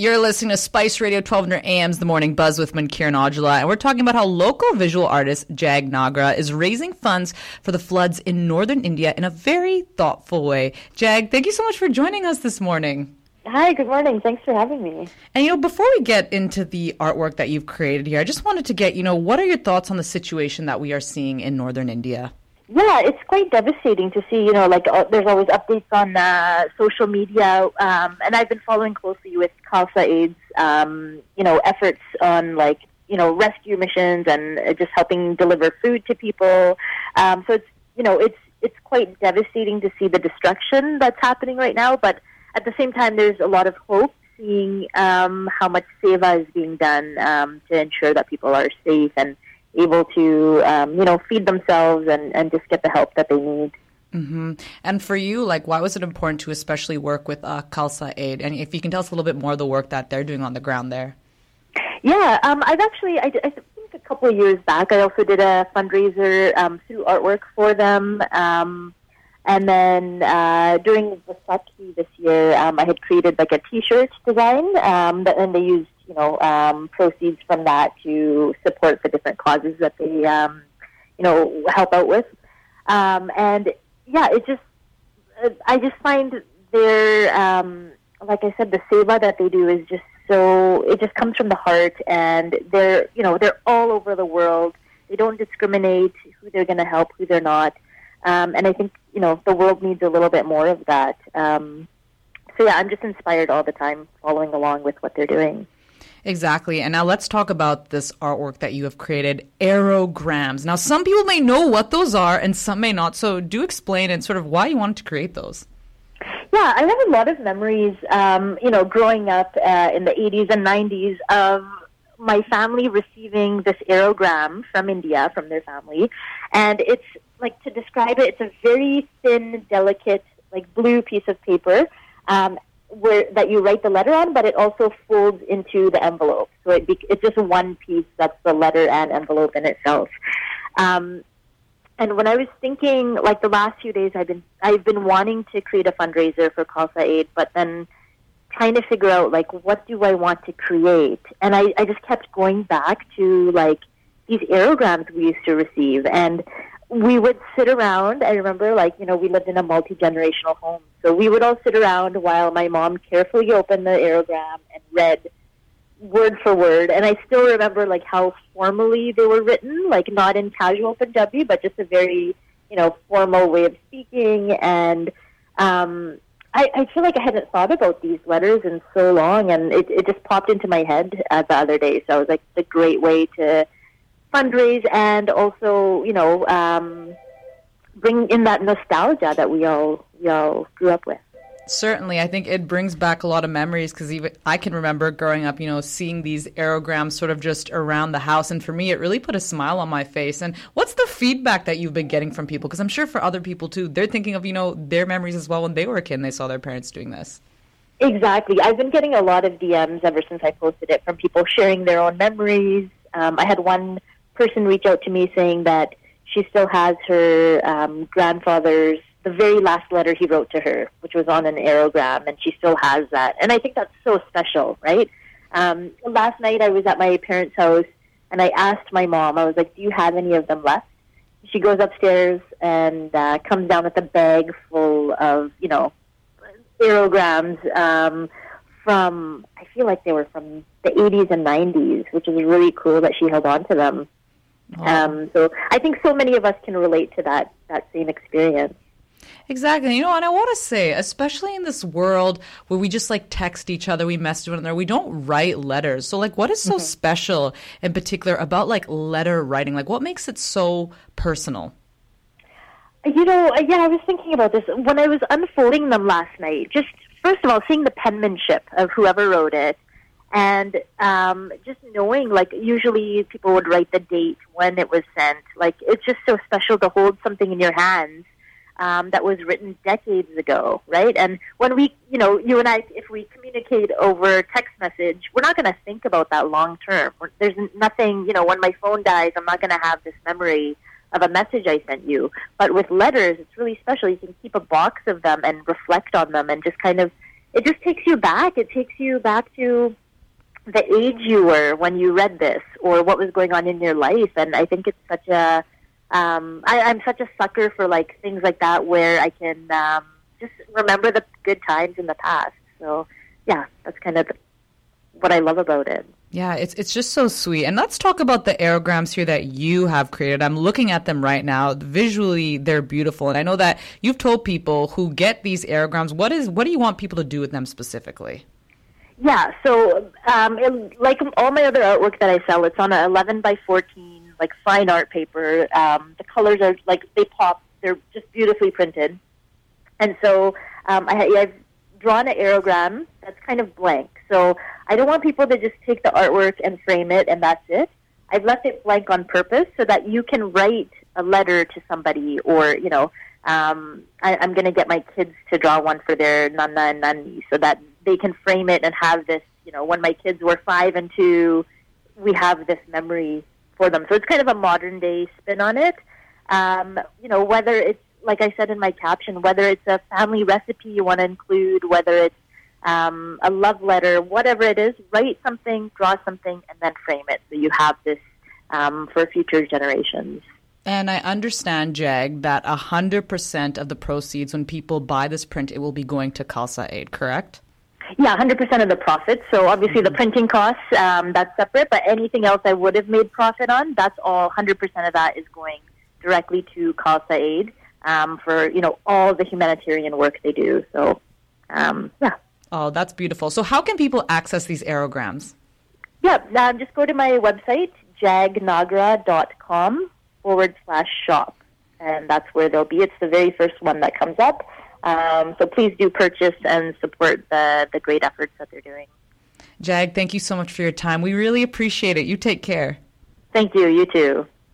You're listening to Spice Radio 1200 AM's The Morning Buzz with Mankiran Aujla, and we're talking about how local visual artist Jag Nagra is raising funds for the floods in northern India in a very thoughtful way. Jag, thank you so much for joining us this morning. Hi, good morning. Thanks for having me. And you know, before we get into the artwork that you've created here, I just wanted to get, you know, what are your thoughts on the situation that we are seeing in northern India? Yeah, it's quite devastating to see. You know, like uh, there's always updates on uh, social media, um, and I've been following closely with Khalsa Aid's, um, you know, efforts on like you know rescue missions and uh, just helping deliver food to people. Um, so it's you know it's it's quite devastating to see the destruction that's happening right now, but at the same time, there's a lot of hope seeing um, how much seva is being done um, to ensure that people are safe and able to, um, you know, feed themselves and, and just get the help that they need. Mm-hmm. And for you, like, why was it important to especially work with uh, Khalsa Aid? And if you can tell us a little bit more of the work that they're doing on the ground there. Yeah, um, I've actually, I, I, think a couple of years back, I also did a fundraiser um, through artwork for them. Um, and then uh, during Vaisakhi this year, um, I had created like a T-shirt design, um, that, and they used you know um, proceeds from that to support the different causes that they um, you know help out with. Um, and yeah, it just I just find their um, like I said, the seva that they do is just so it just comes from the heart, and they're you know they're all over the world. They don't discriminate who they're going to help, who they're not. Um, and I think you know the world needs a little bit more of that. Um, so yeah, I'm just inspired all the time, following along with what they're doing. Exactly. And now let's talk about this artwork that you have created, aerograms. Now, some people may know what those are and some may not. So, do explain and sort of why you wanted to create those. Yeah, I have a lot of memories, um, you know, growing up uh, in the 80s and 90s of my family receiving this aerogram from India, from their family. And it's like to describe it, it's a very thin, delicate, like blue piece of paper. Um, where that you write the letter on, but it also folds into the envelope. So it be, it's just one piece that's the letter and envelope in itself. Um, and when I was thinking, like the last few days, I've been I've been wanting to create a fundraiser for Khalsa Aid, but then trying to figure out like what do I want to create, and I, I just kept going back to like these aerograms we used to receive, and we would sit around. I remember, like, you know, we lived in a multi generational home. So we would all sit around while my mom carefully opened the aerogram and read word for word. And I still remember, like, how formally they were written, like, not in casual Punjabi, but just a very, you know, formal way of speaking. And um, I, I feel like I hadn't thought about these letters in so long, and it, it just popped into my head uh, the other day. So I was like, it's a great way to fundraise and also, you know, um, bring in that nostalgia that we all we all grew up with. Certainly, I think it brings back a lot of memories because even I can remember growing up, you know, seeing these aerograms sort of just around the house, and for me, it really put a smile on my face. And what's the feedback that you've been getting from people? Because I'm sure for other people too, they're thinking of you know their memories as well when they were a kid and they saw their parents doing this. Exactly, I've been getting a lot of DMs ever since I posted it from people sharing their own memories. Um, I had one person reach out to me saying that she still has her um, grandfather's the very last letter he wrote to her, which was on an aerogram, and she still has that. And I think that's so special, right? Um, last night I was at my parents' house, and I asked my mom, I was like, "Do you have any of them left?" She goes upstairs and uh, comes down with a bag full of, you know, aerograms um, from. I feel like they were from the 80s and 90s, which is really cool that she held on to them. Um, so I think so many of us can relate to that that same experience. Exactly. You know, and I want to say, especially in this world where we just like text each other, we mess message one another, we don't write letters. So, like, what is so mm-hmm. special in particular about like letter writing? Like, what makes it so personal? You know, yeah, I was thinking about this when I was unfolding them last night. Just first of all, seeing the penmanship of whoever wrote it, and um, just knowing like usually people would write the date when it was sent. Like it's just so special to hold something in your hands um, that was written decades ago right? And when we you know you and i if we communicate over text message we're not going to think about that long term. There's nothing you know when my phone dies i'm not going to have this memory of a message i sent you. But with letters it's really special. You can keep a box of them and reflect on them and just kind of it just takes you back. It takes you back to the age you were when you read this or what was going on in your life. And I think it's such a, um, I, I'm such a sucker for like things like that where I can um, just remember the good times in the past. So yeah, that's kind of what I love about it. Yeah, it's it's just so sweet. And let's talk about the aerograms here that you have created. I'm looking at them right now. Visually, they're beautiful. And I know that you've told people who get these aerograms, what is what do you want people to do with them specifically? Yeah, so um, it, like all my other artwork that I sell, it's on a 11 by 14, like fine art paper. Um, the colors are like they pop; they're just beautifully printed. And so um, I, I've drawn an aerogram that's kind of blank. So I don't want people to just take the artwork and frame it and that's it. I've left it blank on purpose so that you can write a letter to somebody or, you know, um, I, I'm going to get my kids to draw one for their nana and nani so that they can frame it and have this, you know, when my kids were five and two, we have this memory for them. So it's kind of a modern day spin on it. Um, you know, whether it's, like I said in my caption, whether it's a family recipe you want to include, whether it's um, a love letter, whatever it is, write something, draw something, and then frame it so you have this um, for future generations. And I understand, Jag, that 100% of the proceeds when people buy this print, it will be going to Khalsa Aid, correct? Yeah, 100% of the profits. So obviously the mm-hmm. printing costs, um, that's separate, but anything else I would have made profit on, that's all, 100% of that is going directly to Khalsa Aid um, for, you know, all the humanitarian work they do. So, um, yeah. Oh, that's beautiful. So, how can people access these aerograms? Yeah, um, just go to my website, jagnagra.com forward slash shop. And that's where they'll be. It's the very first one that comes up. Um, so please do purchase and support the, the great efforts that they're doing. Jag, thank you so much for your time. We really appreciate it. You take care. Thank you. You too.